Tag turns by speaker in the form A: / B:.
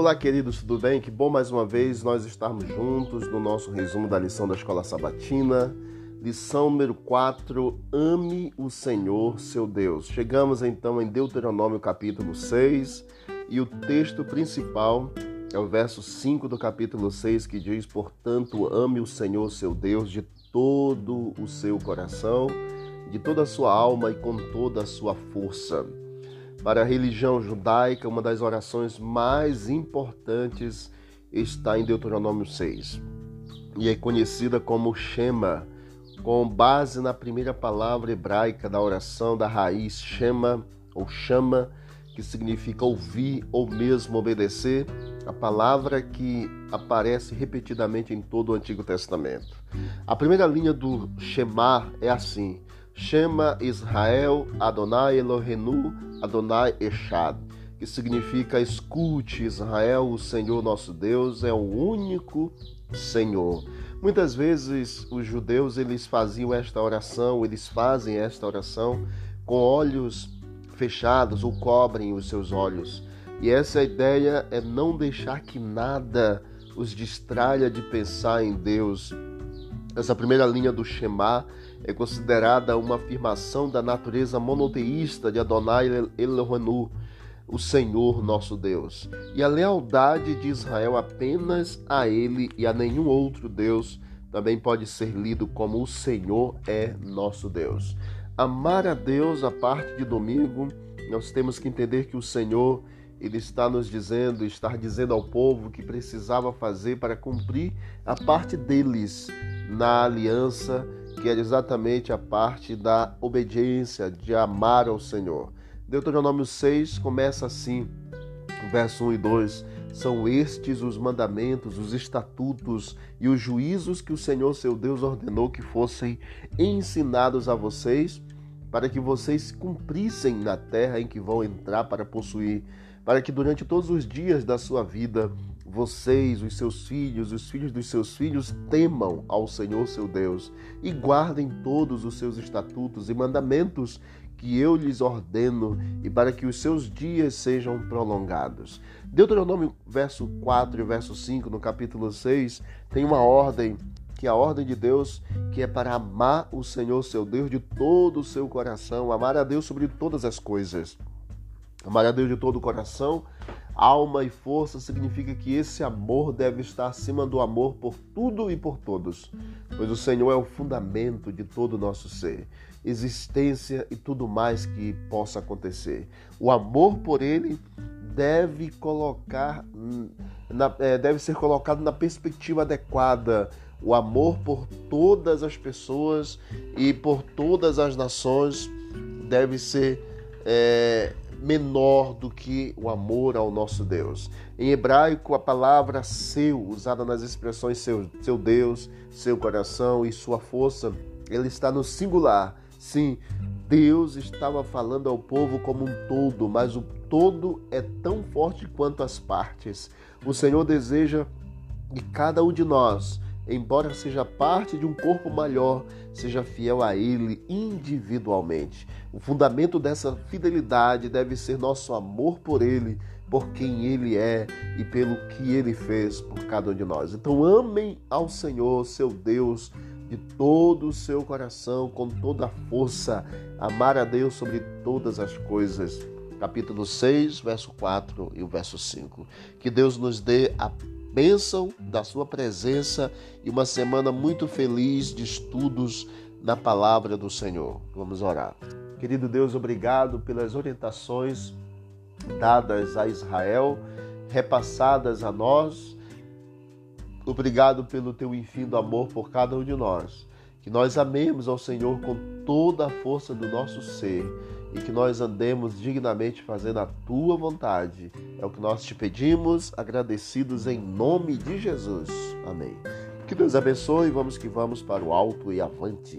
A: Olá, queridos, tudo bem? Que bom mais uma vez nós estarmos juntos no nosso resumo da lição da Escola Sabatina. Lição número 4: Ame o Senhor, seu Deus. Chegamos então em Deuteronômio capítulo 6 e o texto principal é o verso 5 do capítulo 6 que diz: Portanto, ame o Senhor, seu Deus, de todo o seu coração, de toda a sua alma e com toda a sua força. Para a religião judaica, uma das orações mais importantes está em Deuteronômio 6 e é conhecida como Shema, com base na primeira palavra hebraica da oração da raiz Shema ou Chama, que significa ouvir ou mesmo obedecer, a palavra que aparece repetidamente em todo o Antigo Testamento. A primeira linha do Shema é assim: Shema Israel Adonai Elohenu Adonai Echad, que significa escute Israel, o Senhor nosso Deus é o único Senhor. Muitas vezes os judeus eles faziam esta oração, eles fazem esta oração com olhos fechados ou cobrem os seus olhos. E essa ideia é não deixar que nada os distraia de pensar em Deus. Essa primeira linha do Shema é considerada uma afirmação da natureza monoteísta de Adonai Elohenu, o Senhor nosso Deus, e a lealdade de Israel apenas a ele e a nenhum outro Deus também pode ser lido como o Senhor é nosso Deus. Amar a Deus a parte de domingo, nós temos que entender que o Senhor ele está nos dizendo, está dizendo ao povo que precisava fazer para cumprir a parte deles na aliança que é exatamente a parte da obediência, de amar ao Senhor. Deuteronômio 6 começa assim, verso 1 e 2: São estes os mandamentos, os estatutos e os juízos que o Senhor seu Deus ordenou que fossem ensinados a vocês, para que vocês cumprissem na terra em que vão entrar para possuir, para que durante todos os dias da sua vida vocês, os seus filhos, os filhos dos seus filhos, temam ao Senhor seu Deus e guardem todos os seus estatutos e mandamentos que eu lhes ordeno e para que os seus dias sejam prolongados. Deuteronômio verso 4 e verso 5 no capítulo 6 tem uma ordem que é a ordem de Deus, que é para amar o Senhor seu Deus de todo o seu coração, amar a Deus sobre todas as coisas. Amar a Deus de todo o coração, alma e força significa que esse amor deve estar acima do amor por tudo e por todos, pois o Senhor é o fundamento de todo o nosso ser, existência e tudo mais que possa acontecer. O amor por Ele deve colocar, na, é, deve ser colocado na perspectiva adequada. O amor por todas as pessoas e por todas as nações deve ser é, menor do que o amor ao nosso Deus. Em hebraico, a palavra seu, usada nas expressões seu, seu Deus, seu coração e sua força, ele está no singular. Sim, Deus estava falando ao povo como um todo, mas o todo é tão forte quanto as partes. O Senhor deseja que cada um de nós embora seja parte de um corpo maior, seja fiel a Ele individualmente. O fundamento dessa fidelidade deve ser nosso amor por Ele, por quem Ele é e pelo que Ele fez por cada um de nós. Então, amem ao Senhor, seu Deus, de todo o seu coração, com toda a força. Amar a Deus sobre todas as coisas. Capítulo 6, verso 4 e o verso 5. Que Deus nos dê a bênção da sua presença e uma semana muito feliz de estudos na palavra do Senhor. Vamos orar. Querido Deus, obrigado pelas orientações dadas a Israel, repassadas a nós. Obrigado pelo teu infindo amor por cada um de nós. Que nós amemos ao Senhor com toda a força do nosso ser e que nós andemos dignamente fazendo a tua vontade. É o que nós te pedimos, agradecidos em nome de Jesus. Amém. Que Deus abençoe. Vamos que vamos para o alto e avante.